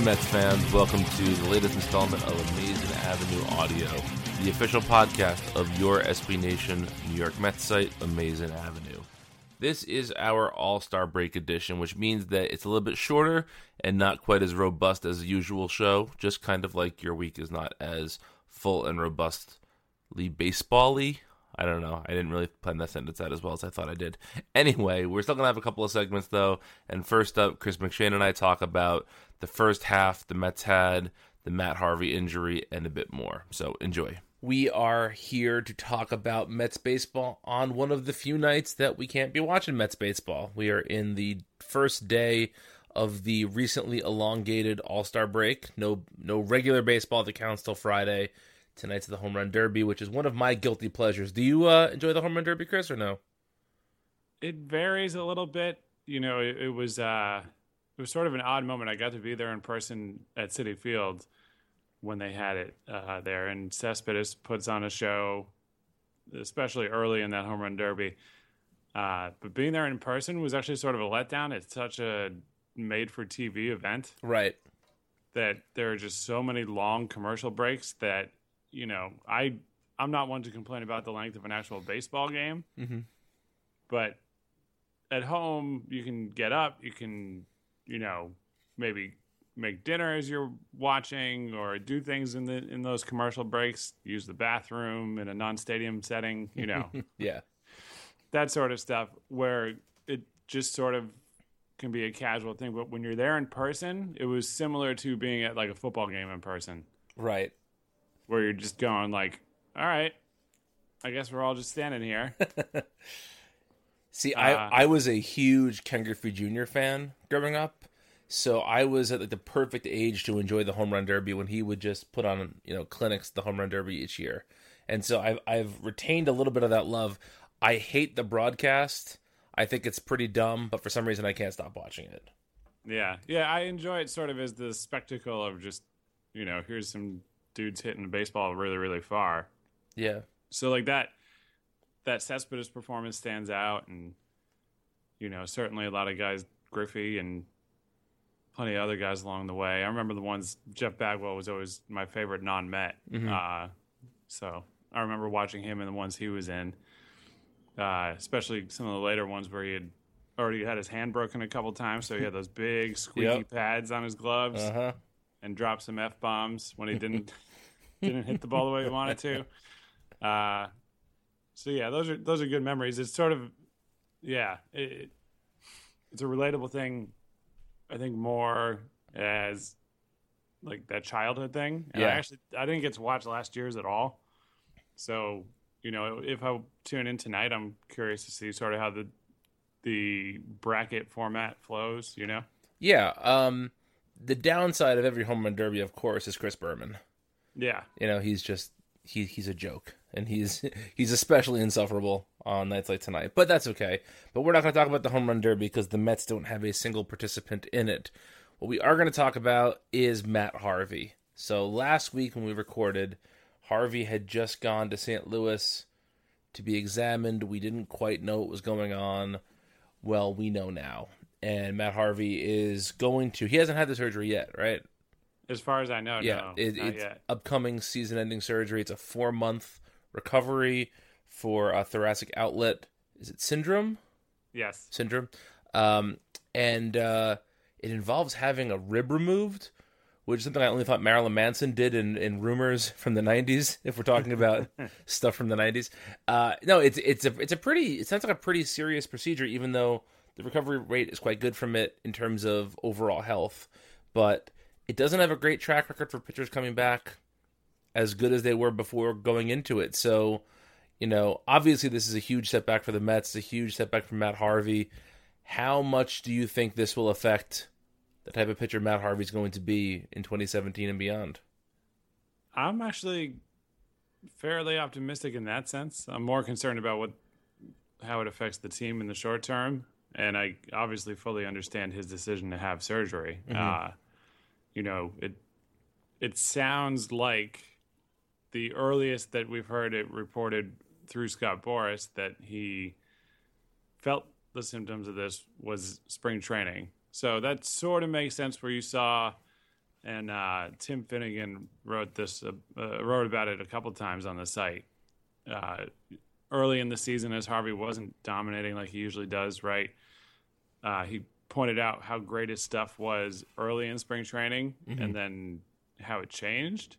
Mets fans. Welcome to the latest installment of Amazing Avenue Audio, the official podcast of your SB Nation New York Mets site, Amazing Avenue. This is our All Star Break edition, which means that it's a little bit shorter and not quite as robust as the usual show, just kind of like your week is not as full and robustly baseball. I don't know. I didn't really plan that sentence out as well as I thought I did. Anyway, we're still going to have a couple of segments, though. And first up, Chris McShane and I talk about the first half the Mets had, the Matt Harvey injury, and a bit more. So enjoy. We are here to talk about Mets baseball on one of the few nights that we can't be watching Mets baseball. We are in the first day of the recently elongated All Star break. No, no regular baseball that counts till Friday. Tonight's the Home Run Derby, which is one of my guilty pleasures. Do you uh, enjoy the Home Run Derby, Chris, or no? It varies a little bit. You know, it, it was uh, it was sort of an odd moment. I got to be there in person at Citi Field when they had it uh, there, and Cespedes puts on a show, especially early in that home run derby. Uh, but being there in person was actually sort of a letdown. It's such a made-for-TV event, right? That there are just so many long commercial breaks that you know I I'm not one to complain about the length of an actual baseball game, mm-hmm. but at home you can get up, you can you know, maybe make dinner as you're watching or do things in the in those commercial breaks, use the bathroom in a non-stadium setting, you know. yeah. That sort of stuff where it just sort of can be a casual thing, but when you're there in person, it was similar to being at like a football game in person. Right. Where you're just going like, "All right, I guess we're all just standing here." See, uh, I I was a huge Ken Griffey Jr. fan growing up, so I was at like the perfect age to enjoy the home run derby when he would just put on you know clinics the home run derby each year, and so I've I've retained a little bit of that love. I hate the broadcast. I think it's pretty dumb, but for some reason I can't stop watching it. Yeah, yeah, I enjoy it sort of as the spectacle of just you know here's some dudes hitting a baseball really really far. Yeah. So like that that Cespedes performance stands out, and you know certainly a lot of guys, Griffey and plenty of other guys along the way. I remember the ones Jeff Bagwell was always my favorite non-Met. Mm-hmm. Uh, so I remember watching him and the ones he was in, uh, especially some of the later ones where he had already had his hand broken a couple times, so he had those big squeaky yep. pads on his gloves uh-huh. and dropped some f bombs when he didn't didn't hit the ball the way he wanted to. Uh, so yeah, those are those are good memories. It's sort of yeah, it, it's a relatable thing. I think more as like that childhood thing. And yeah. I actually I didn't get to watch last year's at all. So, you know, if I tune in tonight, I'm curious to see sort of how the the bracket format flows, you know? Yeah. Um the downside of every home run derby, of course, is Chris Berman. Yeah. You know, he's just he he's a joke and he's he's especially insufferable on nights like tonight. But that's okay. But we're not going to talk about the home run derby because the Mets don't have a single participant in it. What we are going to talk about is Matt Harvey. So last week when we recorded, Harvey had just gone to St. Louis to be examined. We didn't quite know what was going on. Well, we know now. And Matt Harvey is going to. He hasn't had the surgery yet, right? As far as I know, yeah, no, it, it's yet. upcoming season-ending surgery. It's a four-month recovery for a thoracic outlet. Is it syndrome? Yes. syndrome, um, and uh, it involves having a rib removed, which is something I only thought Marilyn Manson did in, in rumors from the '90s. If we're talking about stuff from the '90s, uh, no, it's it's a it's a pretty it sounds like a pretty serious procedure, even though the recovery rate is quite good from it in terms of overall health, but it doesn't have a great track record for pitchers coming back as good as they were before going into it. So, you know, obviously this is a huge setback for the Mets, a huge setback for Matt Harvey. How much do you think this will affect the type of pitcher Matt Harvey's going to be in 2017 and beyond? I'm actually fairly optimistic in that sense. I'm more concerned about what how it affects the team in the short term, and I obviously fully understand his decision to have surgery. Uh, you know, it it sounds like the earliest that we've heard it reported through Scott Boras that he felt the symptoms of this was spring training. So that sort of makes sense where you saw and uh, Tim Finnegan wrote this uh, uh, wrote about it a couple times on the site. Uh, early in the season, as Harvey wasn't dominating like he usually does, right? Uh, he pointed out how great his stuff was early in spring training, and then how it changed.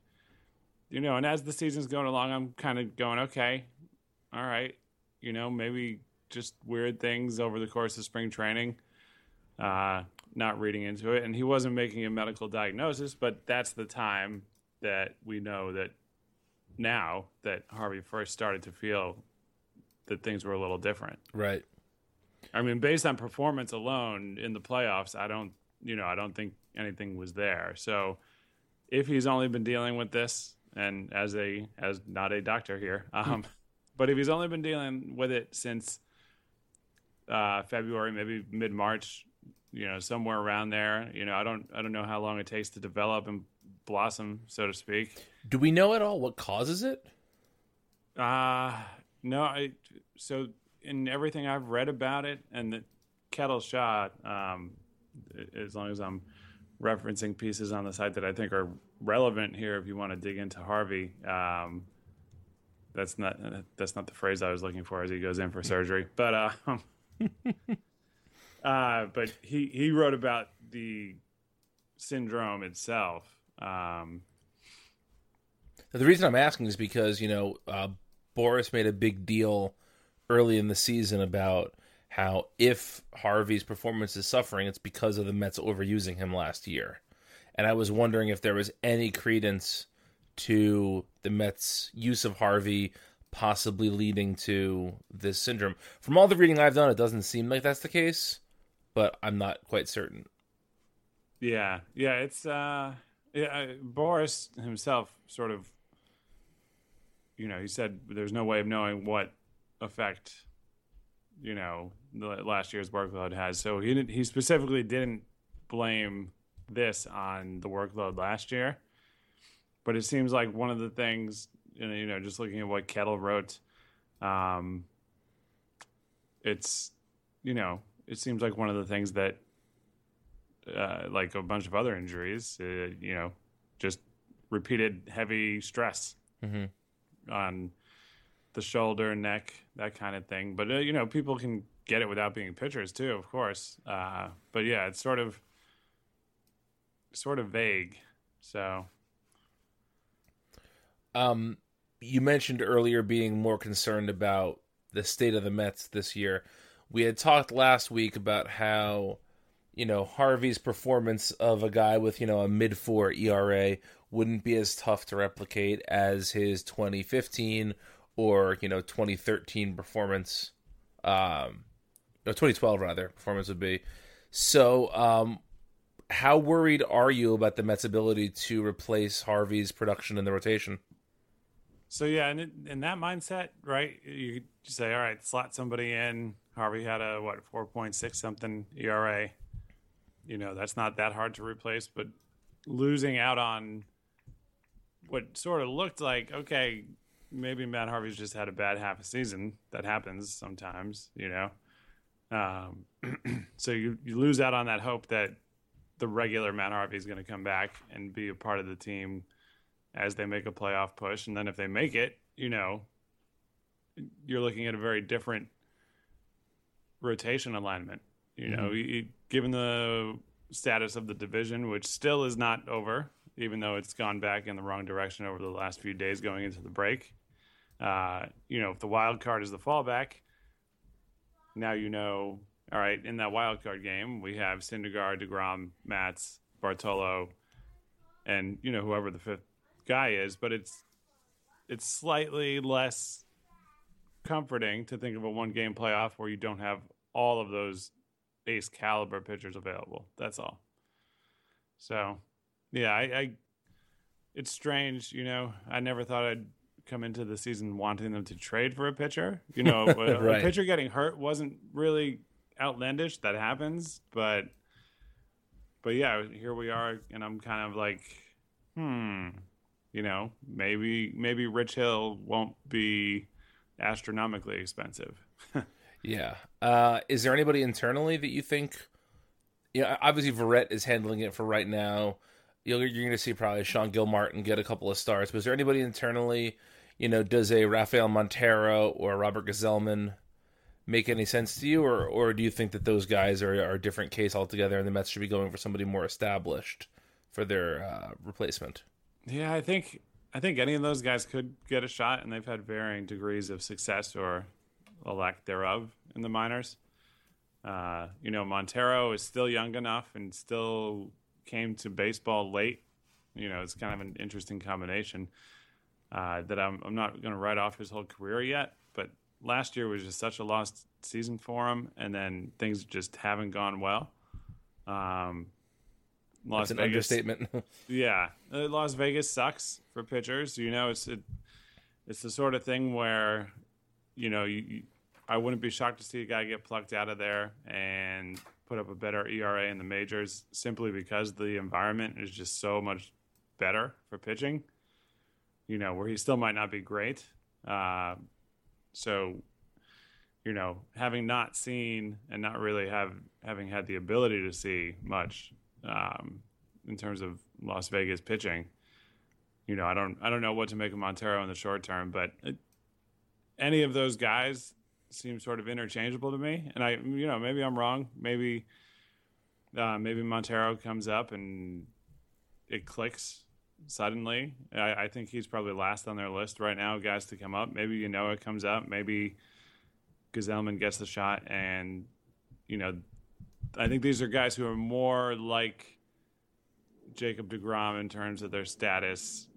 You know, and as the season's going along, I'm kind of going, okay, all right, you know, maybe just weird things over the course of spring training. Uh, not reading into it, and he wasn't making a medical diagnosis, but that's the time that we know that now that Harvey first started to feel that things were a little different. Right. I mean, based on performance alone in the playoffs, I don't, you know, I don't think anything was there. So, if he's only been dealing with this, and as a as not a doctor here, um, but if he's only been dealing with it since uh, February, maybe mid March, you know, somewhere around there, you know, I don't I don't know how long it takes to develop and blossom, so to speak. Do we know at all what causes it? Uh no, I so in everything I've read about it and the kettle shot, um, as long as I'm referencing pieces on the site that I think are relevant here, if you want to dig into Harvey, um, that's not that's not the phrase I was looking for as he goes in for surgery, but uh, uh, but he he wrote about the syndrome itself. Um, The reason I'm asking is because you know uh, Boras made a big deal early in the season about how if Harvey's performance is suffering, it's because of the Mets overusing him last year, and I was wondering if there was any credence to the Mets' use of Harvey possibly leading to this syndrome. From all the reading I've done, it doesn't seem like that's the case, but I'm not quite certain. Yeah, yeah, it's uh, yeah, Boras himself sort of, you know, he said there's no way of knowing what effect, you know, the last year's workload has. So he didn't, he specifically didn't blame this on the workload last year, but it seems like one of the things, you know, just looking at what Kettle wrote, um, it's, you know, it seems like one of the things that uh, like a bunch of other injuries, uh, you know, just repeated heavy stress on the shoulder, neck, that kind of thing. But, uh, you know, people can get it without being pitchers too, of course. Uh, but yeah, it's sort of, sort of vague. So, Um, you mentioned earlier being more concerned about the state of the Mets this year. We had talked last week about how, you know, Harvey's performance of a guy with, you know, a mid four ERA wouldn't be as tough to replicate as his 2015 or, you know, 2013 performance. Um, no, 2012 rather, performance would be. So, um, how worried are you about the Mets' ability to replace Harvey's production in the rotation? so yeah, and in, in that mindset, right? You say, all right, slot somebody in. Harvey had a what four point six something ERA. You know, that's not that hard to replace, but losing out on what sort of looked like okay, maybe Matt Harvey's just had a bad half a season. That happens sometimes, you know. Um, so you you lose out on that hope that the regular Matt Harvey is going to come back and be a part of the team as they make a playoff push, and then if they make it, you know, you're looking at a very different rotation alignment. You Mm-hmm. know, you- given the status of the division, which still is not over, even though it's gone back in the wrong direction over the last few days going into the break. Uh, you know, if the wild card is the fallback, now you know. All right, in that wild card game, we have Syndergaard, Degrom, Matz, Bartolo, and you know whoever the fifth guy is. But it's it's slightly less comforting to think of a one game playoff where you don't have all of those ace caliber pitchers available. That's all. So, yeah, I, I it's strange, you know. I never thought I'd come into the season wanting them to trade for a pitcher. You know, a, Right. a pitcher getting hurt wasn't really outlandish. That happens, but but yeah, here we are, and I'm kind of like, hmm, you know, maybe maybe Rich Hill won't be astronomically expensive. Yeah. Uh, is there anybody internally that you think? You know, obviously Verrett is handling it for right now. You're, you're going to see probably Sean Gilmartin get a couple of starts. But is there anybody internally? You know, does a Rafael Montero or Robert Gsellman make any sense to you, or or do you think that those guys are are a different case altogether, and the Mets should be going for somebody more established for their uh, replacement? Yeah, I think I think any of those guys could get a shot, and they've had varying degrees of success or a lack thereof in the minors. Uh, you know, Montero is still young enough and still came to baseball late. You know, it's kind of an interesting combination uh, that I'm I'm not going to write off his whole career yet, but last year was just such a lost season for him, and then things just haven't gone well. Um, Las That's an Vegas, understatement. yeah, uh, Las Vegas sucks for pitchers. You know, it's it, it's the sort of thing where, you know, you, you, I wouldn't be shocked to see a guy get plucked out of there and put up a better ERA in the majors simply because the environment is just so much better for pitching. You know, where he still might not be great. Uh, so, you know, having not seen and not really have having had the ability to see much um, in terms of Las Vegas pitching. You know, I don't I don't know what to make of Montero in the short term, but it, any of those guys seem sort of interchangeable to me. And I, you know, maybe I'm wrong. Maybe uh, maybe Montero comes up and it clicks suddenly. I, I think he's probably last on their list right now, guys to come up. Maybe you know it comes up. Maybe Gsellman gets the shot, and you know, I think these are guys who are more like Jacob Degrom in terms of their status,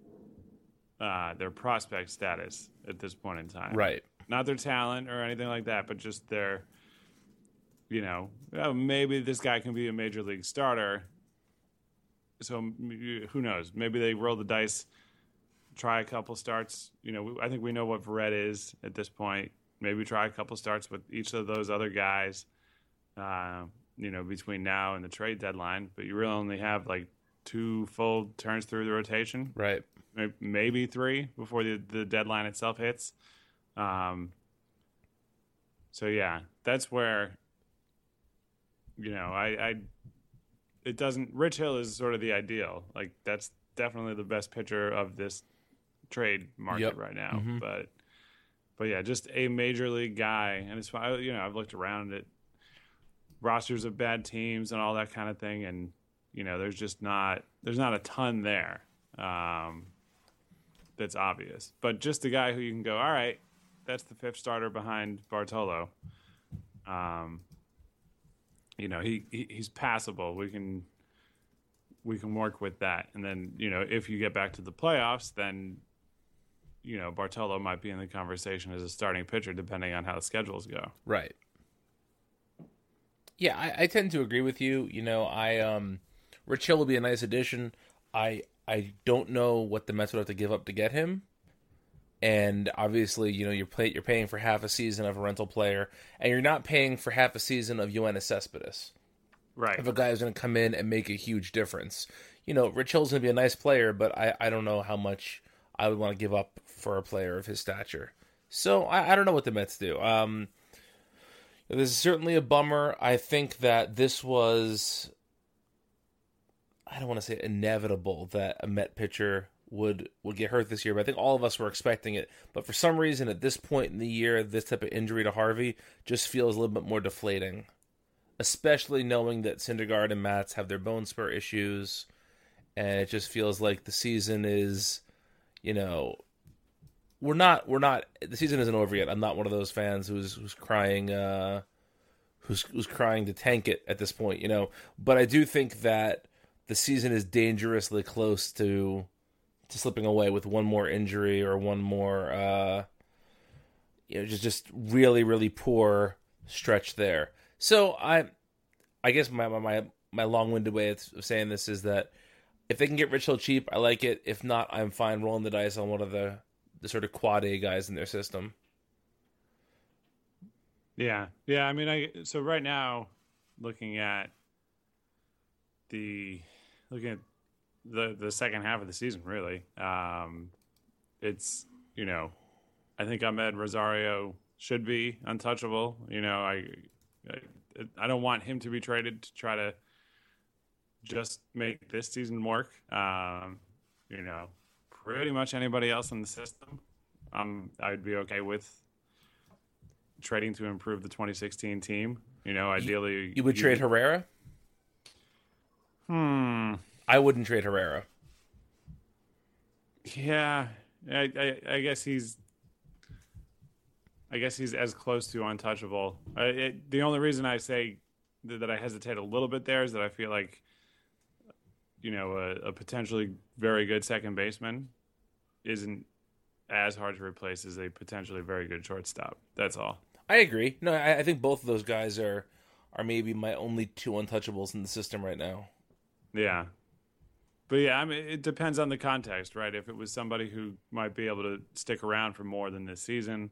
uh, their prospect status at this point in time. right. Not their talent or anything like that, but just their, you know, oh, maybe this guy can be a major league starter. So who knows? Maybe they roll the dice, try a couple starts. You know, I think we know what Verrett is at this point. Maybe try a couple starts with each of those other guys. Uh, you know, between now and the trade deadline, but you really only have like two full turns through the rotation Right. maybe three before the, the deadline itself hits. Um, so yeah, that's where you know I, I it doesn't. Rich Hill is sort of the ideal. Like that's definitely the best pitcher of this trade market Yep. right now. Mhm. But but yeah, just a major league guy, and it's why you know I've looked around at rosters of bad teams and all that kind of thing, and you know there's just not there's not a ton there. Um, that's obvious. But just a guy who you can go, all right, that's the fifth starter behind Bartolo. Um, you know, he, he he's passable. We can we can work with that. And then, you know, if you get back to the playoffs, then you know, Bartolo might be in the conversation as a starting pitcher depending on how the schedules go. Right. Yeah, I, I tend to agree with you. You know, I um, Rich Hill will be a nice addition. I I don't know what the Mets would have to give up to get him, and obviously, you know, you're play, you're paying for half a season of a rental player, and you're not paying for half a season of Yoenis Cespedes. Right. If a guy is going to come in and make a huge difference, you know, Rich Hill's going to be a nice player, but I I don't know how much I would want to give up for a player of his stature. So I, I don't know what the Mets do. Um, this is certainly a bummer. I think that this was, I don't want to say inevitable that a Met pitcher would would get hurt this year, but I think all of us were expecting it. But for some reason, at this point in the year, this type of injury to Harvey just feels a little bit more deflating, especially knowing that Syndergaard and Matz have their bone spur issues, and it just feels like the season is, you know, we're not we're not the season isn't over yet. I'm not one of those fans who's who's crying. Uh, who's who's crying to tank it at this point, you know. But I do think that the season is dangerously close to to slipping away with one more injury or one more uh you know just just really really poor stretch there. So I I guess my my my long-winded way of saying this is that if they can get Rich Hill cheap, I like it. If not, I'm fine rolling the dice on one of the the sort of quad A guys in their system. Yeah, yeah. I mean, I so right now, looking at the looking at the the second half of the season, really, um, it's you know, I think Amed Rosario should be untouchable. You know, I, I I don't want him to be traded to try to just make this season work. Um, you know, pretty much anybody else in the system, um, I'd be okay with trading to improve the 2016 team. You know, ideally, you, you would trade Herrera. Hmm. I wouldn't trade Herrera. Yeah, I, I, I guess he's. I guess he's as close to untouchable. I, it, the only reason I say that, that I hesitate a little bit there is that I feel like, you know, a, a potentially very good second baseman isn't as hard to replace as a potentially very good shortstop. That's all. I agree. No, I, I, think both of those guys are are maybe my only two untouchables in the system right now. Yeah. But yeah, I mean, it depends on the context, right? If it was somebody who might be able to stick around for more than this season,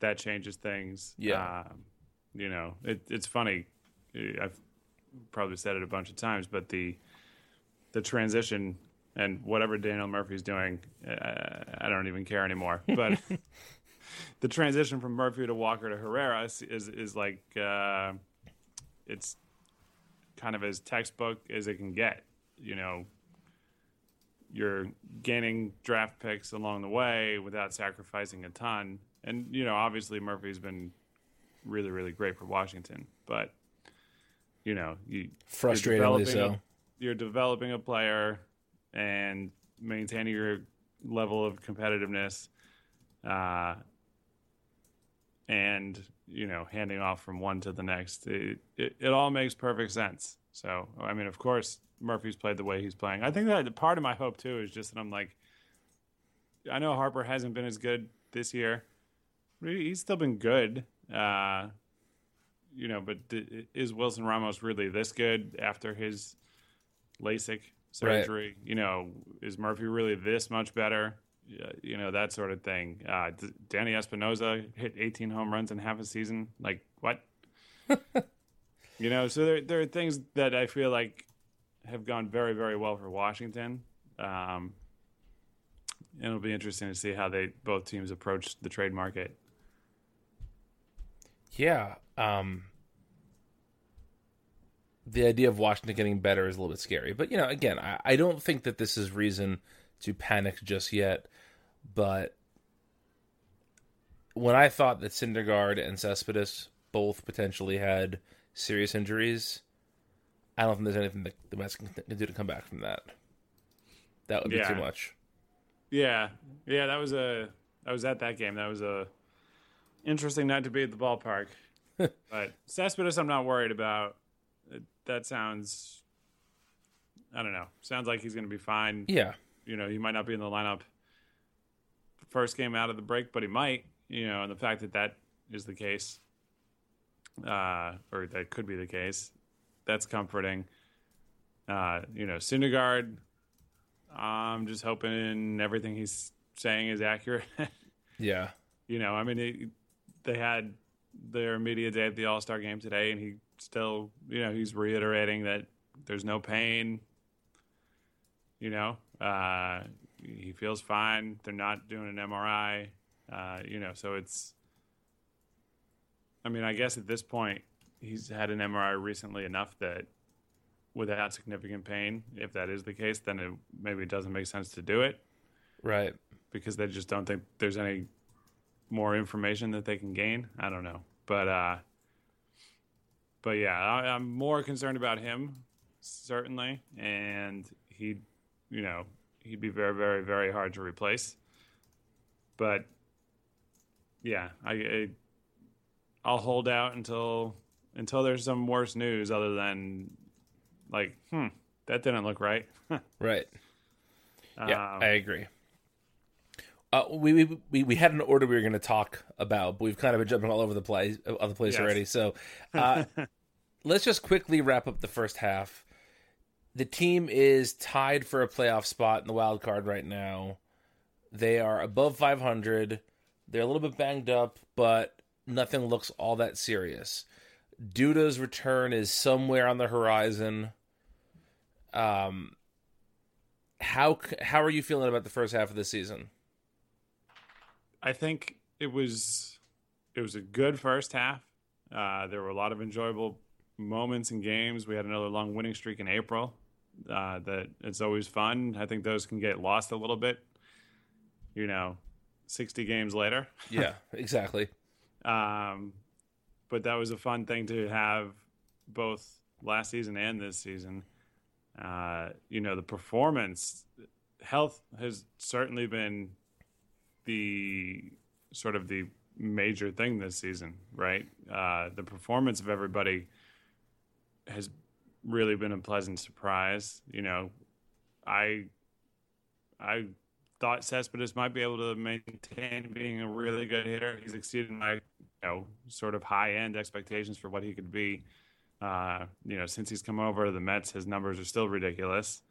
that changes things. Yeah. Um, you know, it, it's funny. I've probably said it a bunch of times, but the the transition and whatever Daniel Murphy's doing, uh, I don't even care anymore. But the transition from Murphy to Walker to Herrera is is, is like uh, it's kind of as textbook as it can get. You know, you're gaining draft picks along the way without sacrificing a ton. And you know, obviously Murphy's been really, really great for Washington, but you know, you frustratingly so. A, you're developing a player and maintaining your level of competitiveness, uh, and you know, handing off from one to the next. It, it, it all makes perfect sense. So, I mean, of course, Murphy's played the way he's playing. I think that part of my hope too is just that I'm like, I know Harper hasn't been as good this year. He's still been good, uh, you know. But is Wilson Ramos really this good after his LASIK surgery? Right. You know, is Murphy really this much better? you know that sort of thing. Uh, Danny Espinosa hit 18 home runs in half a season. Like what? you know, so there there are things that I feel like have gone very very well for Washington. Um, and it'll be interesting to see how they both teams approach the trade market. Yeah. Um, the idea of Washington getting better is a little bit scary. But, you know, again, I, I don't think that this is reason to panic just yet. But when I thought that Syndergaard and Cespedes both potentially had serious injuries, I don't think there's anything that the Mets can do to come back from that. That would be yeah. too much. Yeah, yeah, that was a. I was at that game. That was a interesting night to be at the ballpark. but Cespedes, I'm not worried about. That sounds. I don't know. Sounds like he's going to be fine. Yeah. You know, he might not be in the lineup first game out of the break, but he might. You know, and the fact that that is the case, uh, or that could be the case, that's comforting. Uh, you know, Syndergaard, I'm just hoping everything he's saying is accurate. yeah. You know, I mean, it, they had their media day at the All Star game today, and he still, you know, he's reiterating that there's no pain. You know, uh, he feels fine. They're not doing an MRI. Uh, you know, so it's. I mean, I guess at this point, he's had an MRI recently enough that without significant pain, if that is the case, then it maybe it doesn't make sense to do it. Right. because they just don't think there's any more information that they can gain. I don't know, but uh, but yeah, I, I'm more concerned about him certainly, and he, you know, he'd be very, very, very hard to replace. But yeah, I, I I'll hold out until until there's some worse news other than like, hmm, that didn't look right. Right. Yeah, Um, I agree. Uh, we, we we we had an order we were going to talk about, but we've kind of been jumping all over the place, other place Yes. already. So, uh, let's just quickly wrap up the first half. The team is tied for a playoff spot in the wild card right now. They are above 500. They're a little bit banged up, but nothing looks all that serious. Duda's return is somewhere on the horizon. Um, how how are you feeling about the first half of the season? I think it was it was a good first half. Uh, there were a lot of enjoyable moments and games. We had another long winning streak in April. Uh, that it's always fun. I think those can get lost a little bit. You know, sixty games later. Yeah, exactly. Um, but that was a fun thing to have both last season and this season. Uh, you know, the performance, health has certainly been the sort of the major thing this season, right? Uh, the performance of everybody has really been a pleasant surprise. You know, I I thought Cespedes might be able to maintain being a really good hitter. He's exceeded my, you know, sort of high end expectations for what he could be. Uh, you know, since he's come over to the Mets, his numbers are still ridiculous.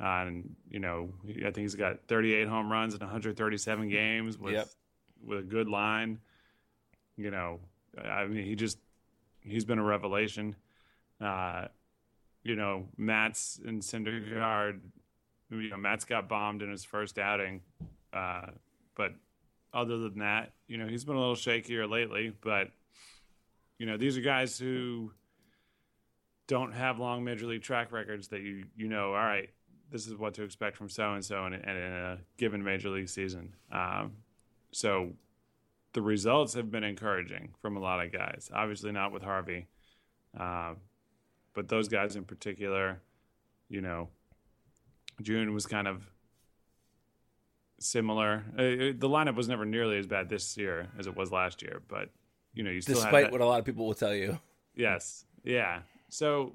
Uh, and you know, I think he's got 38 home runs in 137 games with Yep. with a good line. You know, I mean, he just he's been a revelation. Uh, you know, Matz in Syndergaard. You know, Matz got bombed in his first outing, uh, but other than that, you know, he's been a little shakier lately. But you know, these are guys who don't have long major league track records that you you know. All right, this is what to expect from so and so in a given major league season. Um, so the results have been encouraging from a lot of guys. Obviously, not with Harvey, uh, but those guys in particular, you know, June was kind of similar. Uh, it- the lineup was never nearly as bad this year as it was last year, but you know, you still Despite what a lot of people will tell you. Yes. Yeah. So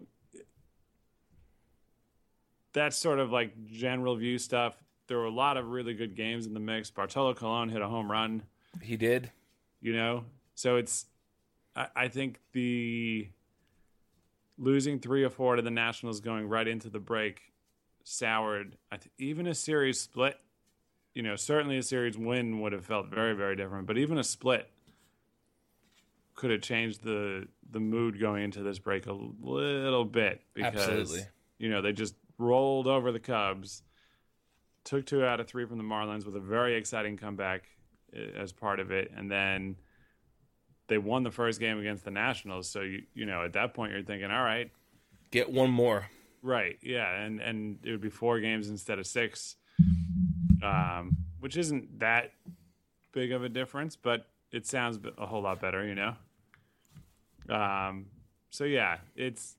that's sort of like general view stuff. There were a lot of really good games in the mix. Bartolo Colon hit a home run, He did. you know? So it's, I, I think the losing three or four to the Nationals going right into the break soured. I th- even a series split, you know, certainly a series win would have felt very, very different, but even a split could have changed the the mood going into this break a little bit because Absolutely. you know they just rolled over the Cubs, took two out of three from the Marlins with a very exciting comeback uh, as part of it, and then they won the first game against the Nationals. So you you know at that point you're thinking, all right, Get one more. Right. Yeah, and and it would be four games instead of six, um, which isn't that big of a difference, but it sounds a whole lot better, you know. Um. So yeah, it's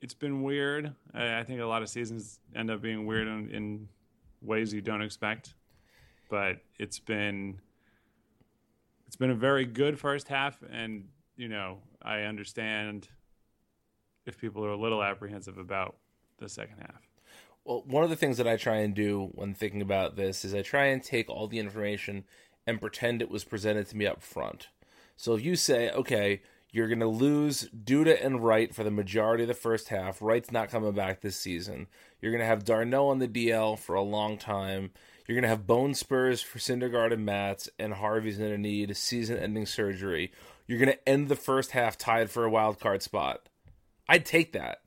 it's been weird. I, I think a lot of seasons end up being weird in, in ways you don't expect, but it's been it's been a very good first half, and you know I understand if people are a little apprehensive about the second half. Well, one of the things that I try and do when thinking about this is I try and take all the information and pretend it was presented to me up front. So if you say, okay, you're going to lose Duda and Wright for the majority of the first half, Wright's not coming back this season. You're going to have d'Arnaud on the DL for a long time. You're going to have bone spurs for Syndergaard and Matz, and Harvey's going to need season-ending surgery. You're going to end the first half tied for a wild card spot. I'd take that.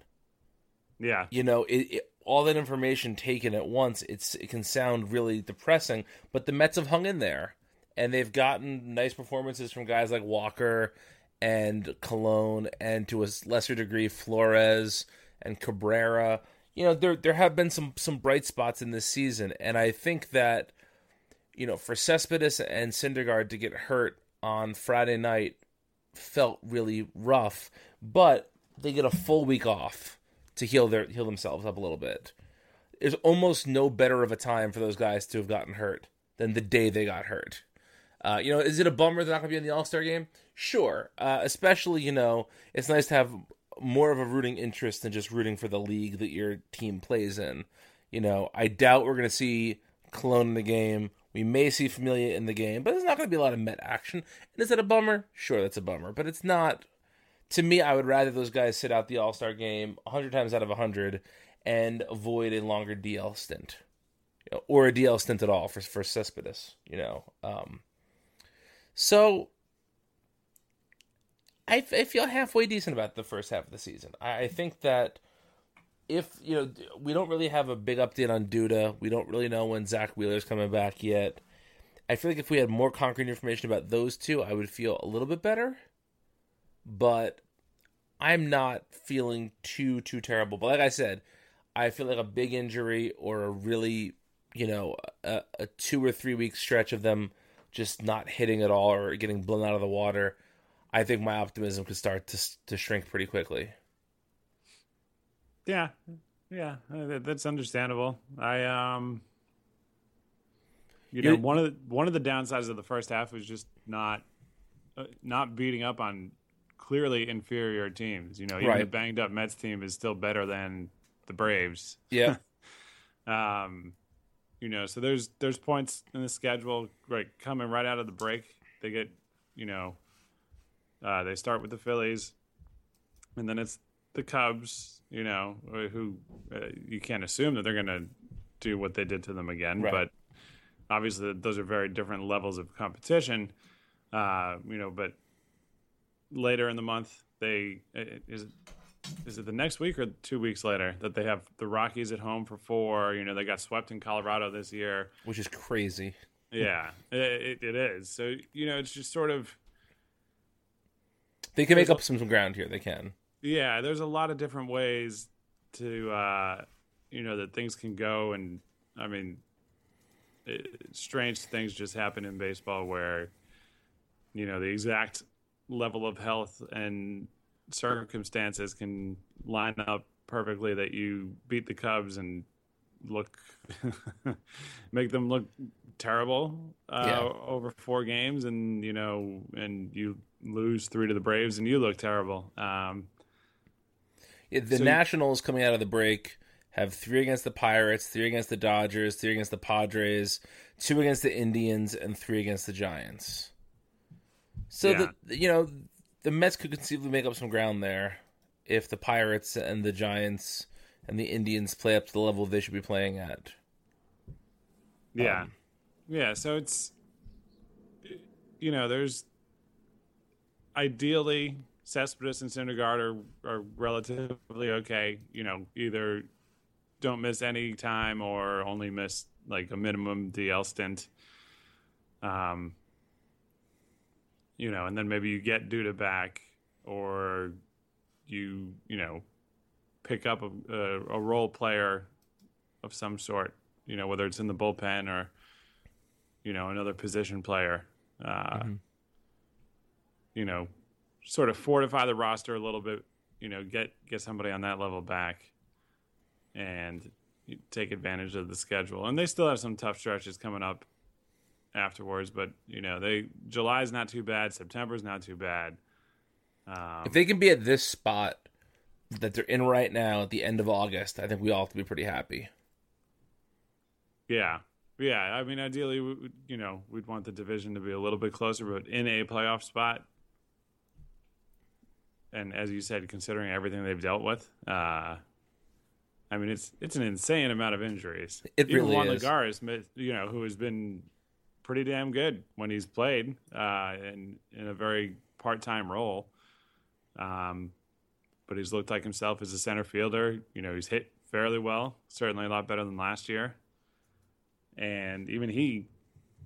Yeah, you know it, it, all that information taken at once it's it can sound really depressing but the mets have hung in there and they've gotten nice performances from guys like walker and Colon and to a lesser degree flores and cabrera. You know, there there have been some some bright spots in this season, and I think that you know, for Cespedes and Syndergaard to get hurt on Friday night felt really rough, but they get a full week off to heal their heal themselves up a little bit. There's almost no better of a time for those guys to have gotten hurt than the day they got hurt. Uh, you know, is it a bummer they're not going to be in the All Star game? Sure. Uh, especially, you know, it's nice to have more of a rooting interest than just rooting for the league that your team plays in. You know, I doubt we're going to see Colon in the game. We may see Familia in the game, but there's not going to be a lot of Met action. And is that a bummer? Sure, that's a bummer, but it's not. To me, I would rather those guys sit out the All Star game 100 times out of 100 and avoid a longer DL stint, or a DL stint at all for for Cespedes. You know, um, so I, I feel halfway decent about the first half of the season. I, I think that if you know we don't really have a big update on Duda, we don't really know when Zack Wheeler's coming back yet. I feel like if we had more concrete information about those two, I would feel a little bit better. But I'm not feeling too too terrible. But like I said, I feel like a big injury or a really you know a, a two or three week stretch of them just not hitting at all or getting blown out of the water. I think my optimism could start to to shrink pretty quickly. Yeah, yeah, uh, that's understandable. I um, you know, one of the one of the downsides of the first half was just not uh, not beating up on clearly inferior teams. You know, even right. the banged up Mets team is still better than the Braves. Yeah. um, you know, so there's there's points in the schedule right coming right out of the break. They get, you know, uh, they start with the Phillies, and then it's the Cubs, you know, uh, who uh, you can't assume that they're going to do what they did to them again. Right. But obviously, those are very different levels of competition. Uh, you know, but later in the month, they uh, is it, is it the next week or two weeks later that they have the Rockies at home for four? You know, they got swept in Colorado this year, which is crazy. Yeah, it, it is. So you know, it's just sort of they can make up some ground here. They can. Yeah, there's a lot of different ways to uh, you know that things can go, and I mean, it, strange things just happen in baseball where you know the exact level of health and circumstances can line up perfectly that you beat the Cubs and look make them look terrible uh, yeah. over four games, and you know, and you lose three to the Braves, and you look terrible. Um, the so Nationals coming out of the break have three against the Pirates, three against the Dodgers, three against the Padres, two against the Indians, and three against the Giants. So yeah. the you know the Mets could conceivably make up some ground there if the Pirates and the Giants and the Indians play up to the level they should be playing at. Yeah, um, yeah. So it's you know there's ideally Cespedes and Syndergaard are, are relatively okay. You know, either don't miss any time or only miss like a minimum DL stint. Um, you know, and then maybe you get Duda back, or you you know pick up a, a, a role player of some sort. You know, whether it's in the bullpen or you know another position player. Uh, mm-hmm. You know, sort of fortify the roster a little bit. You know, get get somebody on that level back, and take advantage of the schedule. And they still have some tough stretches coming up afterwards. But you know, they July's not too bad. September's not too bad. Um, if they can be at this spot that they're in right now at the end of August, I think we all have to be pretty happy. Yeah, yeah. I mean, ideally, we, you know, we'd want the division to be a little bit closer, but in a playoff spot, and as you said, considering everything they've dealt with, uh, I mean, it's it's an insane amount of injuries. It Even really Juan is. Lagares, you know, who has been pretty damn good when he's played uh, in in a very part time role. Um, but he's looked like himself as a center fielder. You know, he's hit fairly well, certainly a lot better than last year. And even he,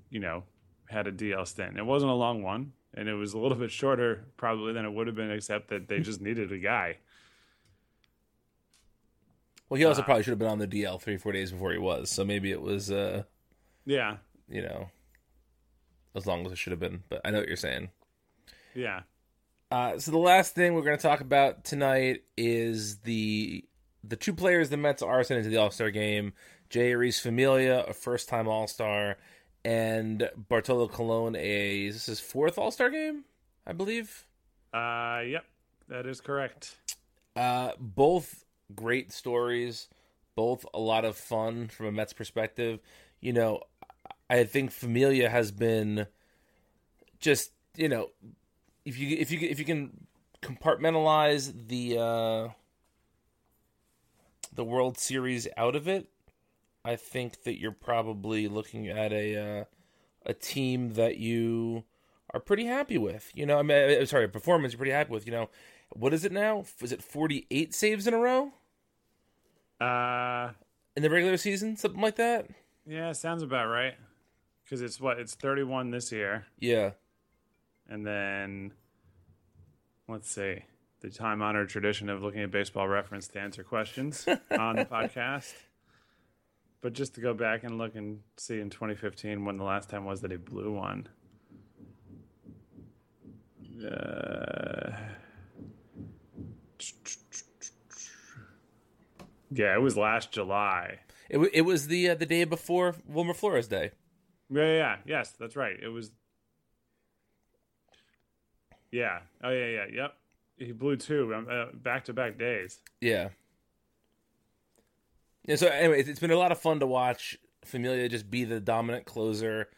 you know, had a DL stint. It wasn't a long one and it was a little bit shorter probably than it would have been, except that they just needed a guy. Well, he also Uh, probably should have been on the DL three four days before he was. So maybe it was, uh, Yeah, you know, as long as it should have been. But I know what you're saying. yeah. Uh, so the last thing we're going to talk about tonight is the the two players the Mets are sending to the All Star game: Jeurys Familia, a first time All Star, and Bartolo Colon, a is this his fourth All Star game, I believe. Uh, yep, that is correct. Uh, both great stories, both a lot of fun from a Mets perspective. You know, I think Familia has been just you know, if you if you if you can compartmentalize the uh, the World Series out of it, I think that you're probably looking at a uh, a team that you are pretty happy with. You know, I mean, uh, sorry, a performance you're pretty happy with. You know, what is it now? Is it 48 saves in a row Uh, in the regular season, something like that? yeah, sounds about right. Because it's what it's 31 this year, Yeah, and then let's see the time honored tradition of looking at baseball reference to answer questions on the podcast. But just to go back and look and see in 2015 when the last time was that he blew one. Uh, yeah, it was last July. it wa- it was the uh, the day before Wilmer Flores Day. Yeah, yeah, yes, that's right. It was. Yeah. Oh, yeah, yeah. Yep. He blew two um, uh, back-to-back days. Yeah. Yeah. So anyway, it's- it's been a lot of fun to watch Familia just be the dominant closer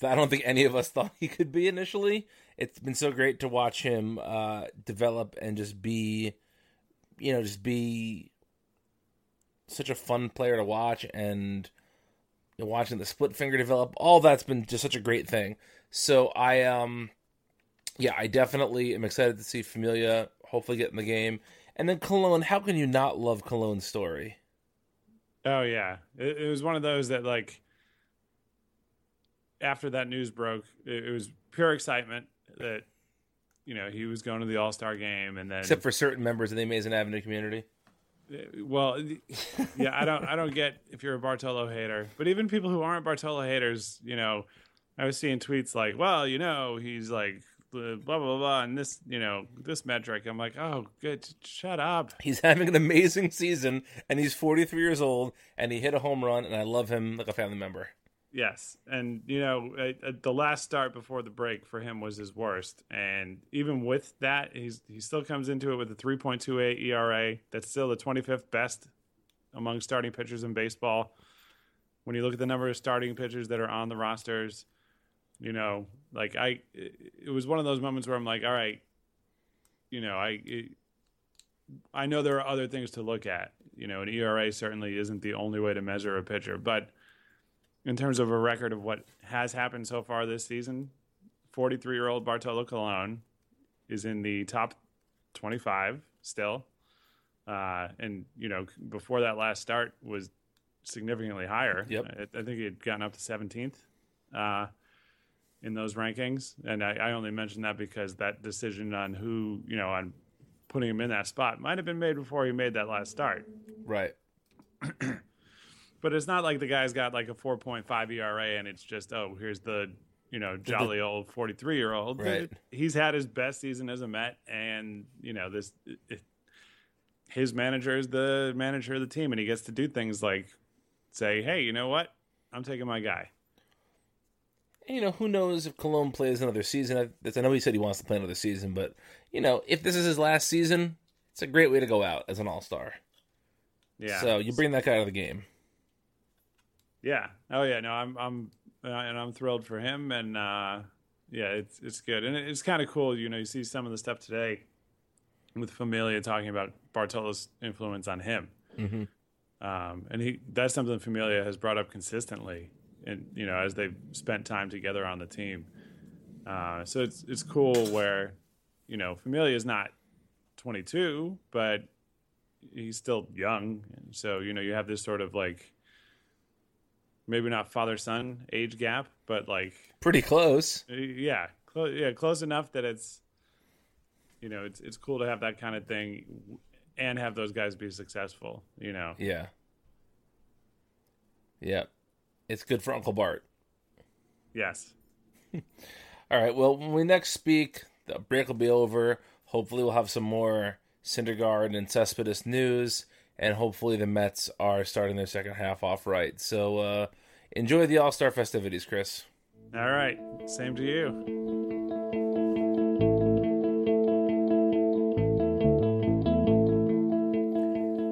that I don't think any of us thought he could be initially. It's been so great to watch him uh, develop and just be, you know, just be such a fun player to watch and know, watching the split finger develop. All that's been just such a great thing. So I um yeah, I definitely am excited to see Familia hopefully get in the game. And then Colon, how can you not love Colon's story? Oh yeah, it, it was one of those that like. After that news broke, it, it was pure excitement that, you know, he was going to the All Star game, and then Except for certain members of the Amazing Avenue community. Well, yeah, I don't, I don't get if you're a Bartolo hater, but even people who aren't Bartolo haters, you know, I was seeing tweets like, well, you know, he's like blah blah blah, blah and this, you know, this metric. I'm like, oh, good, shut up. He's having an amazing season, and he's 43 years old, and he hit a home run, and I love him like a family member. Yes, and you know, the last start before the break for him was his worst, and even with that, he's he still comes into it with a 3.28 ERA. That's still the 25th best among starting pitchers in baseball. When you look at the number of starting pitchers that are on the rosters, you know, like I, it, it was one of those moments where I'm like, all right, you know, I. It, I know there are other things to look at. You know, an ERA certainly isn't the only way to measure a pitcher, but in terms of a record of what has happened so far this season, 43 year old Bartolo Colon is in the top 25 still. Uh, and, you know, before that last start was significantly higher. Yep. I, I think he had gotten up to 17th uh, in those rankings. And I, I only mention that because that decision on who, you know, on putting him in that spot might have been made before he made that last start Right. But it's not like the guy's got like a 4.5 ERA and it's just oh here's the you know jolly old 43 year old. Right. He's had his best season as a Met, and you know this it, his manager is the manager of the team, and he gets to do things like say, hey, you know what, I'm taking my guy. And, you know, who knows if Colon plays another season? I, I know he said he wants to play another season, but you know, if this is his last season, it's a great way to go out as an All Star. Yeah. So you bring that guy out of the game. Yeah. Oh yeah. No, I'm I'm uh, and I'm thrilled for him, and uh, yeah, it's it's good, and it's kind of cool. You know, you see some of the stuff today with Familia talking about Bartolo's influence on him, Mhm. um, and he that's something Familia has brought up consistently, and you know, as they've spent time together on the team. Uh, so it's it's cool where, you know, Familia is not 22, but he's still young, and so you know, you have this sort of like maybe not father son age gap, but like Pretty close. Uh, yeah, clo- yeah, close enough that it's you know it's it's cool to have that kind of thing, and have those guys be successful. You know. Yeah. Yeah. It's good for Uncle Bart. Yes. All right. Well, when we next speak, the break will be over. Hopefully, we'll have some more Syndergaard and Cespedes news, and hopefully, the Mets are starting their second half off right. So, uh, enjoy the All Star festivities, Chris. All right. Same to you.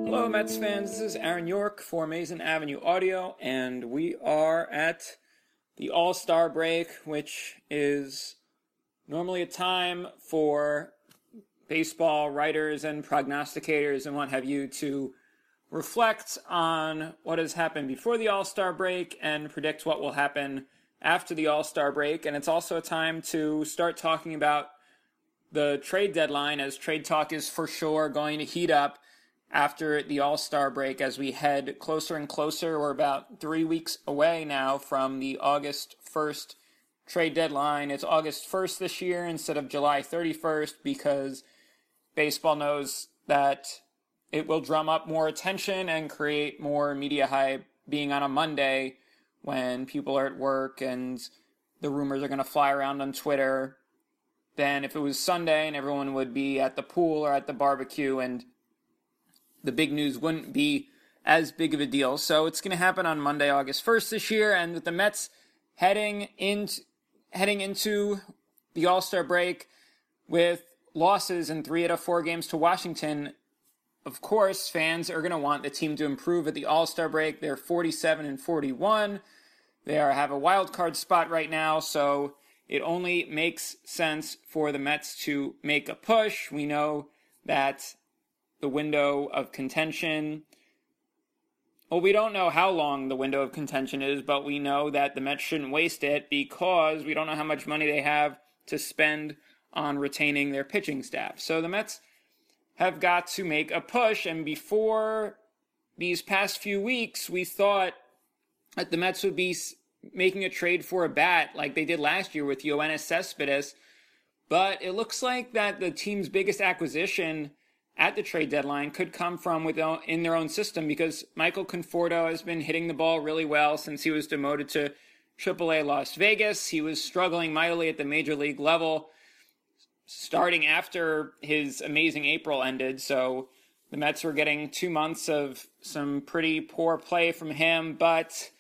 Hello, Mets fans. This is Aaron York for Amazing Avenue Audio, and we are at the All Star break, which is normally a time for baseball writers and prognosticators and what have you to reflect on what has happened before the All Star break and predict what will happen after the All Star break. And it's also a time to start talking about the trade deadline, as trade talk is for sure going to heat up after the All Star break as we head closer and closer. We're about three weeks away now from the August 1st trade deadline. It's August 1st this year instead of July 31st because baseball knows that it will drum up more attention and create more media hype being on a Monday when people are at work and the rumors are going to fly around on Twitter than if it was Sunday and everyone would be at the pool or at the barbecue and the big news wouldn't be as big of a deal. So it's going to happen on Monday, August 1st this year and with the Mets heading into heading into the All-Star break with losses in 3 out of 4 games to Washington, of course, fans are going to want the team to improve at the All-Star break. They're 47 and 41. They are have a wild card spot right now, so it only makes sense for the Mets to make a push. We know that the window of contention. Well, we don't know how long the window of contention is, but we know that the Mets shouldn't waste it because we don't know how much money they have to spend on retaining their pitching staff. So the Mets have got to make a push, and before these past few weeks, we thought that the Mets would be making a trade for a bat like they did last year with Yoenis Cespedes. But it looks like that the team's biggest acquisition at the trade deadline could come from within their own system because Michael Conforto has been hitting the ball really well since he was demoted to AAA Las Vegas. He was struggling mightily at the major league level starting after his amazing April ended. So the Mets were getting two months of some pretty poor play from him, but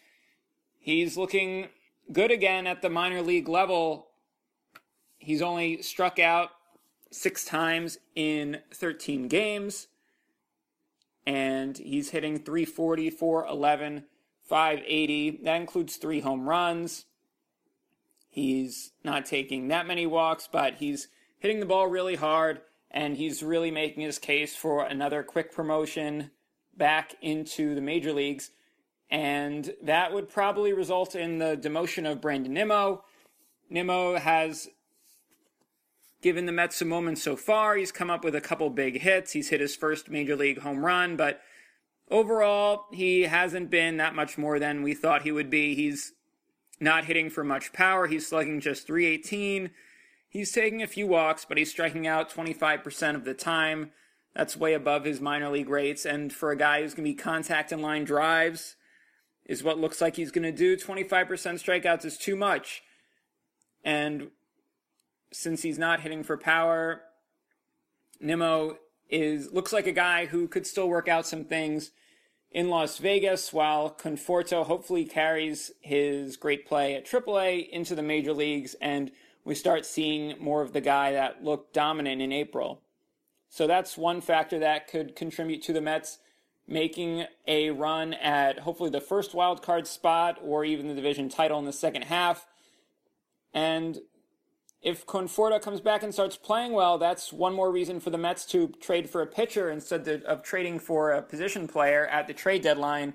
he's looking good again at the minor league level. He's only struck out six times in 13 games. And he's hitting 340, 411, 580. That includes three home runs. He's not taking that many walks, but he's hitting the ball really hard. And he's really making his case for another quick promotion back into the major leagues. And that would probably result in the demotion of Brandon Nimmo. Nimmo has given the Mets a moment so far. He's come up with a couple big hits. He's hit his first major league home run, but overall, he hasn't been that much more than we thought he would be. He's not hitting for much power. He's slugging just 318. He's taking a few walks, but he's striking out 25% of the time. That's way above his minor league rates. And for a guy who's going to be contact and line drives, is what looks like he's going to do. 25% strikeouts is too much. And since he's not hitting for power, Nimmo is looks like a guy who could still work out some things in Las Vegas while Conforto hopefully carries his great play at AAA into the major leagues and we start seeing more of the guy that looked dominant in April. So that's one factor that could contribute to the Mets making a run at hopefully the first wild card spot or even the division title in the second half. And if Conforto comes back and starts playing well, that's one more reason for the Mets to trade for a pitcher instead of trading for a position player at the trade deadline.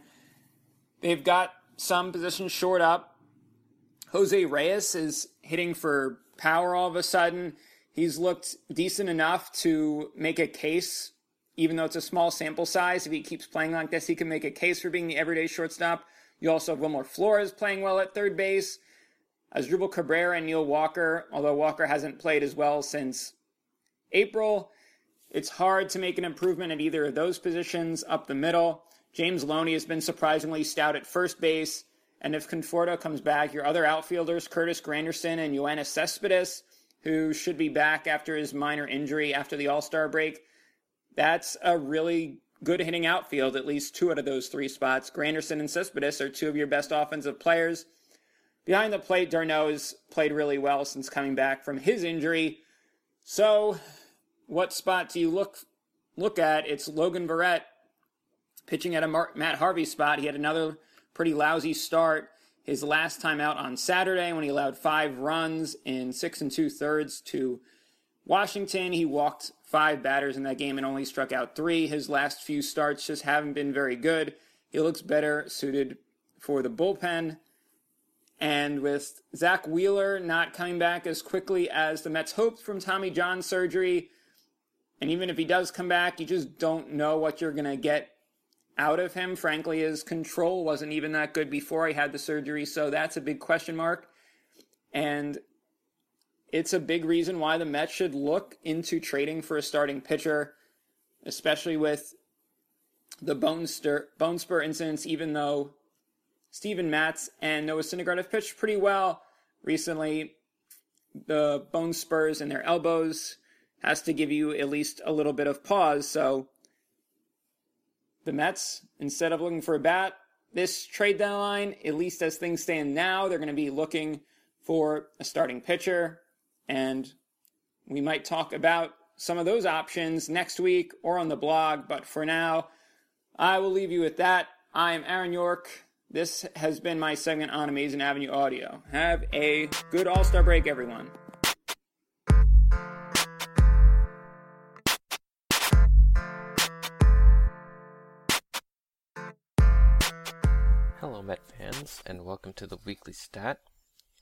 They've got some positions short up. Jose Reyes is hitting for power all of a sudden. He's looked decent enough to make a case, even though it's a small sample size. If he keeps playing like this, he can make a case for being the everyday shortstop. You also have Wilmer Flores playing well at third base. Asdrubal Cabrera and Neil Walker, although Walker hasn't played as well since April. it's hard to make an improvement at either of those positions up the middle. James Loney has been surprisingly stout at first base. And if Conforto comes back, your other outfielders, Curtis Granderson and Yoenis Cespedes, who should be back after his minor injury after the All Star break, that's a really good hitting outfield, at least two out of those three spots. Granderson and Cespedes are two of your best offensive players. Behind the plate, d'Arnaud has played really well since coming back from his injury. So, what spot do you look look at? It's Logan Verrett pitching at a Matt Harvey spot. He had another pretty lousy start his last time out on Saturday when he allowed five runs in six and two thirds to Washington. He walked five batters in that game and only struck out three. His last few starts just haven't been very good. He looks better suited for the bullpen. And with Zack Wheeler not coming back as quickly as the Mets hoped from Tommy John surgery, and even if he does come back, you just don't know what you're going to get out of him. Frankly, his control wasn't even that good before he had the surgery, so that's a big question mark. And it's a big reason why the Mets should look into trading for a starting pitcher, especially with the bone, stir, bone spur incidents, even though Steven Matz and Noah Syndergaard have pitched pretty well recently. The bone spurs in their elbows has to give you at least a little bit of pause. So the Mets, instead of looking for a bat this trade deadline, at least as things stand now, they're going to be looking for a starting pitcher. And we might talk about some of those options next week or on the blog. But for now, I will leave you with that. I am Aaron York. This has been my segment on Amazing Avenue Audio. Have a good All Star break, everyone. Met fans, and welcome to the weekly stat.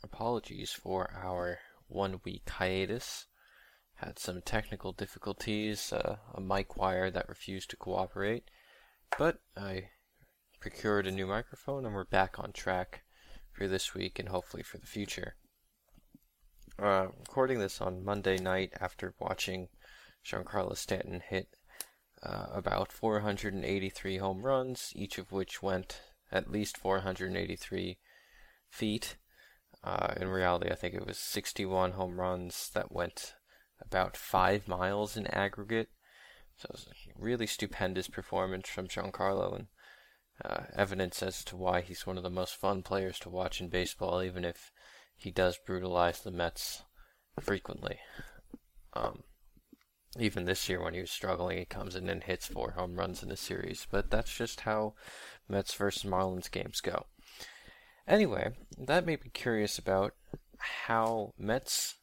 Apologies for our one week hiatus. Had some technical difficulties, uh, a mic wire that refused to cooperate, but I procured a new microphone and we're back on track for this week and hopefully for the future. Uh, recording this on Monday night after watching Giancarlo Stanton hit uh, about 483 home runs, each of which went at least 483 feet. Uh, in reality, I think it was 61 home runs that went about five miles in aggregate. So it was a really stupendous performance from Giancarlo and uh, evidence as to why he's one of the most fun players to watch in baseball, even if he does brutalize the Mets frequently. Um, even this year when he was struggling, he comes in and hits four home runs in the series. But that's just how Mets versus Marlins games go. Anyway, that made me curious about how Mets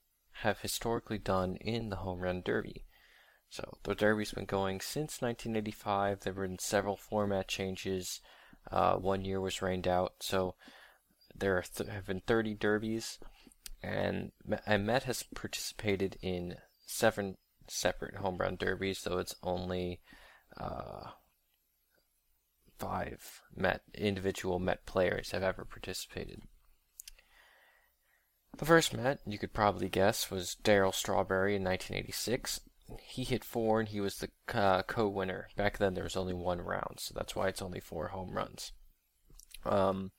have historically done in the home run derby. So the derby's been going since 1985. There have been several format changes. Uh, one year was rained out, so there th- have been 30 derbies, and, and Met has participated in seven separate home run derbies, so it's only uh, five Met individual Met players have ever participated. The first Met, you could probably guess, was Darryl Strawberry in 1986. He hit four and he was the uh, co-winner. Back then there was only one round, so that's why it's only four home runs. Um,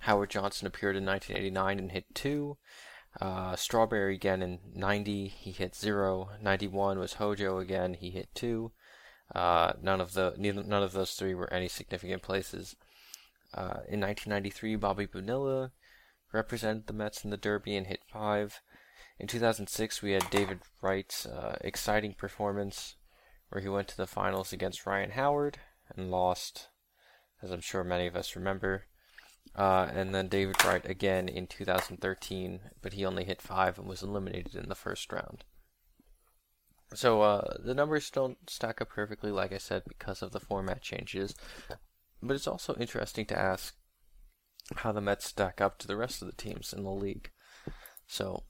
Howard Johnson appeared in 1989 and hit two. Uh, Strawberry again in 90, he hit zero. 91 was Hojo again, he hit two. Uh, none of the neither, none of those three were any significant places. Uh, in 1993, Bobby Bonilla represented the Mets in the Derby and hit five. In 2006, we had David Wright's uh, exciting performance, where he went to the finals against Ryan Howard and lost, as I'm sure many of us remember. Uh, and then David Wright again in 2013, but he only hit five and was eliminated in the first round. So uh, the numbers don't stack up perfectly, like I said, because of the format changes. But it's also interesting to ask how the Mets stack up to the rest of the teams in the league. So,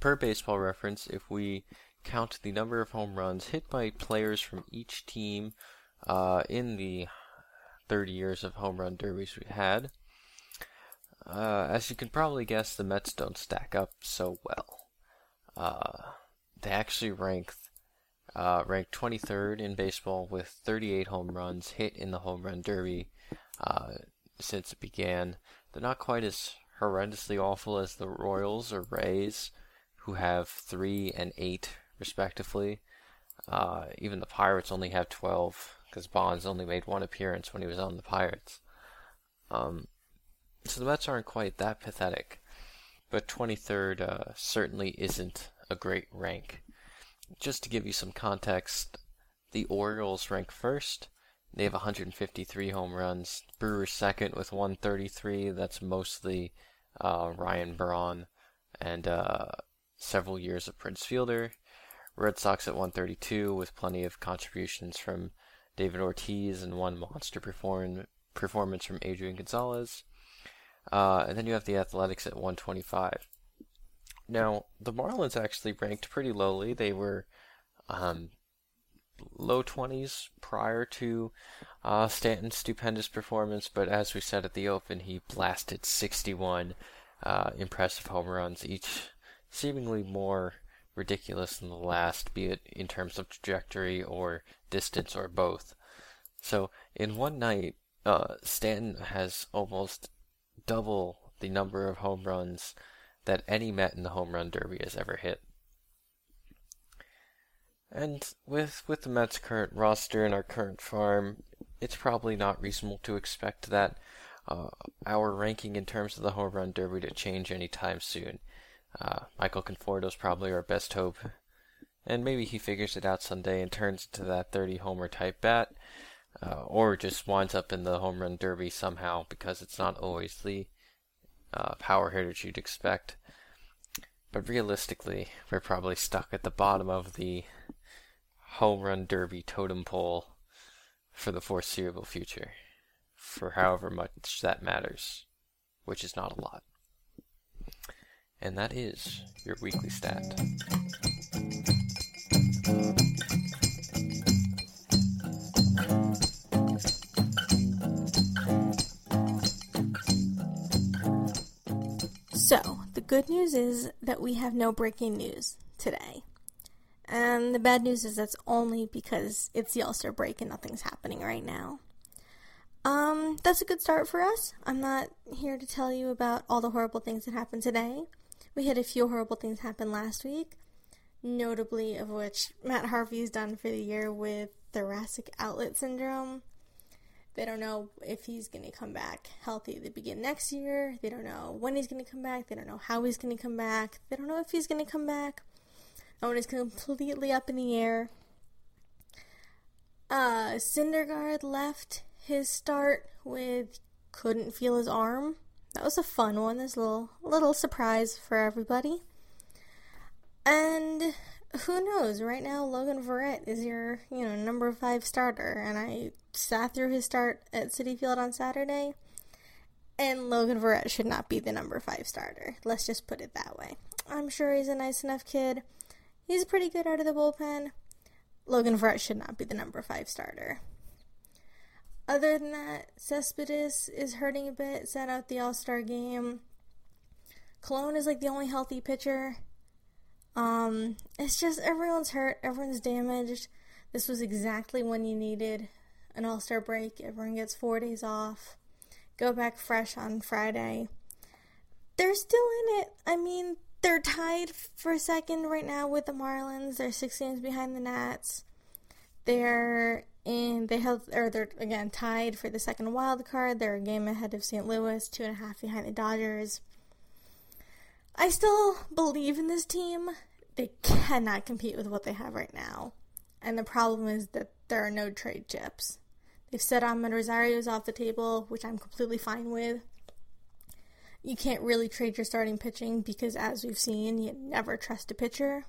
per baseball reference, if we count the number of home runs hit by players from each team uh, in the 30 years of home run derbies we had, uh, as you can probably guess, the Mets don't stack up so well. Uh, they actually rank uh, ranked 23rd in baseball with 38 home runs hit in the home run derby uh, since it began. They're not quite as horrendously awful as the Royals or Rays, who have three and eight respectively. Uh, even the Pirates only have 12 because Bonds only made one appearance when he was on the Pirates. Um, the Mets aren't quite that pathetic, but 23rd uh, certainly isn't a great rank. Just to give you some context, the Orioles rank first. They have 153 home runs. Brewers second with 133. That's mostly uh, Ryan Braun and uh, several years of Prince Fielder. Red Sox at 132 with plenty of contributions from David Ortiz and one monster perform- performance from Adrian Gonzalez. Uh, and then you have the Athletics at 125. Now, the Marlins actually ranked pretty lowly. They were um, low 20s prior to uh, Stanton's stupendous performance, but as we said at the Open, he blasted 61 uh, impressive home runs, each seemingly more ridiculous than the last, be it in terms of trajectory or distance or both. So, in one night, uh, Stanton has almost double the number of home runs that any Met in the home run derby has ever hit. And with with the Mets' current roster and our current farm, it's probably not reasonable to expect that uh, our ranking in terms of the home run derby to change anytime soon. Uh, Michael Conforto's probably our best hope, and maybe he figures it out someday and turns into that 30 homer type bat, uh, or just winds up in the home run derby somehow because it's not always the uh, power hitters you'd expect. But realistically, we're probably stuck at the bottom of the home run derby totem pole for the foreseeable future, for however much that matters, which is not a lot. And that is your weekly stat. Good news is that we have no breaking news today. And the bad news is that's only because it's the All break and nothing's happening right now. Um, that's a good start for us. I'm not here to tell you about all the horrible things that happened today. We had a few horrible things happen last week, notably of which Matt Harvey's done for the year with thoracic outlet syndrome. They don't know if he's going to come back healthy to begin next year. They don't know when he's going to come back. They don't know how he's going to come back. They don't know if he's going to come back. That one is completely up in the air. Uh, Syndergaard left his start with couldn't feel his arm. That was a fun one. This little little surprise for everybody. And who knows? Right now, Logan Verrett is your you know number five starter, and I sat through his start at Citi Field on Saturday. And Logan Verrett should not be the number five starter. Let's just put it that way. I'm sure he's a nice enough kid. He's pretty good out of the bullpen. Logan Verrett should not be the number five starter. Other than that, Cespedes is hurting a bit, sat out the All Star game. Colon is like the only healthy pitcher. Um, it's just everyone's hurt, everyone's damaged. This was exactly when you needed an All Star break. Everyone gets four days off. Go back fresh on Friday. They're still in it. I mean, they're tied for second right now with the Marlins. They're six games behind the Nats. They're in. They have, or they're again tied for the second wild card. They're a game ahead of St. Louis, two and a half behind the Dodgers. I still believe in this team. They cannot compete with what they have right now, and the problem is that there are no trade chips. They've said Amed Rosario's off the table, which I'm completely fine with you can't really trade your starting pitching because, as we've seen, you never trust a pitcher.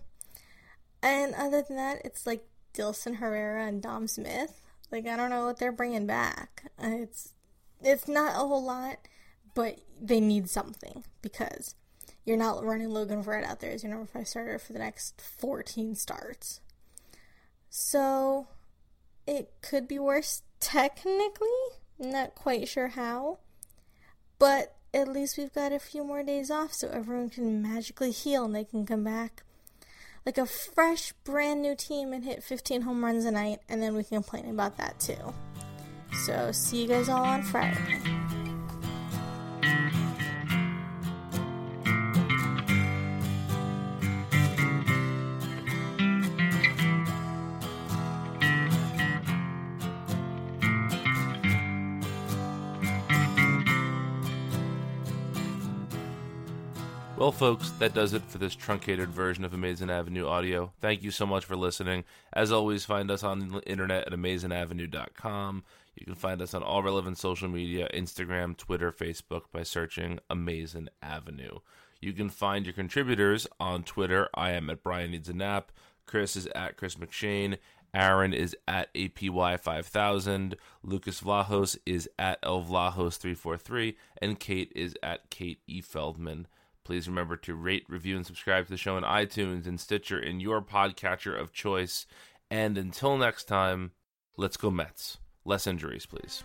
And other than that, it's like Dilson Herrera and Dom Smith. Like I don't know what they're bringing back. It's it's not a whole lot, but they need something because you're not running Logan Verrett out there as your number five starter for the next 14 starts. So it could be worse technically. Not quite sure how, but at least we've got a few more days off so everyone can magically heal and they can come back like a fresh, brand new team and hit 15 home runs a night, and then we can complain about that too. So, see you guys all on Friday. Well, folks, that does it for this truncated version of Amazing Avenue Audio. Thank you so much for listening. As always, find us on the internet at amazingavenue.com. You can find us on all relevant social media Instagram, Twitter, Facebook by searching Amazing Avenue. You can find your contributors on Twitter. I am at Brian Needs a Nap. Chris is at Chris McShane. Aaron is at APY5000. Lucas Vlahos is at LVlahos343. And Kate is at Kate E. Feldman. Please remember to rate, review, and subscribe to the show on iTunes and Stitcher in your podcatcher of choice. And until next time, let's go Mets. Less injuries, please.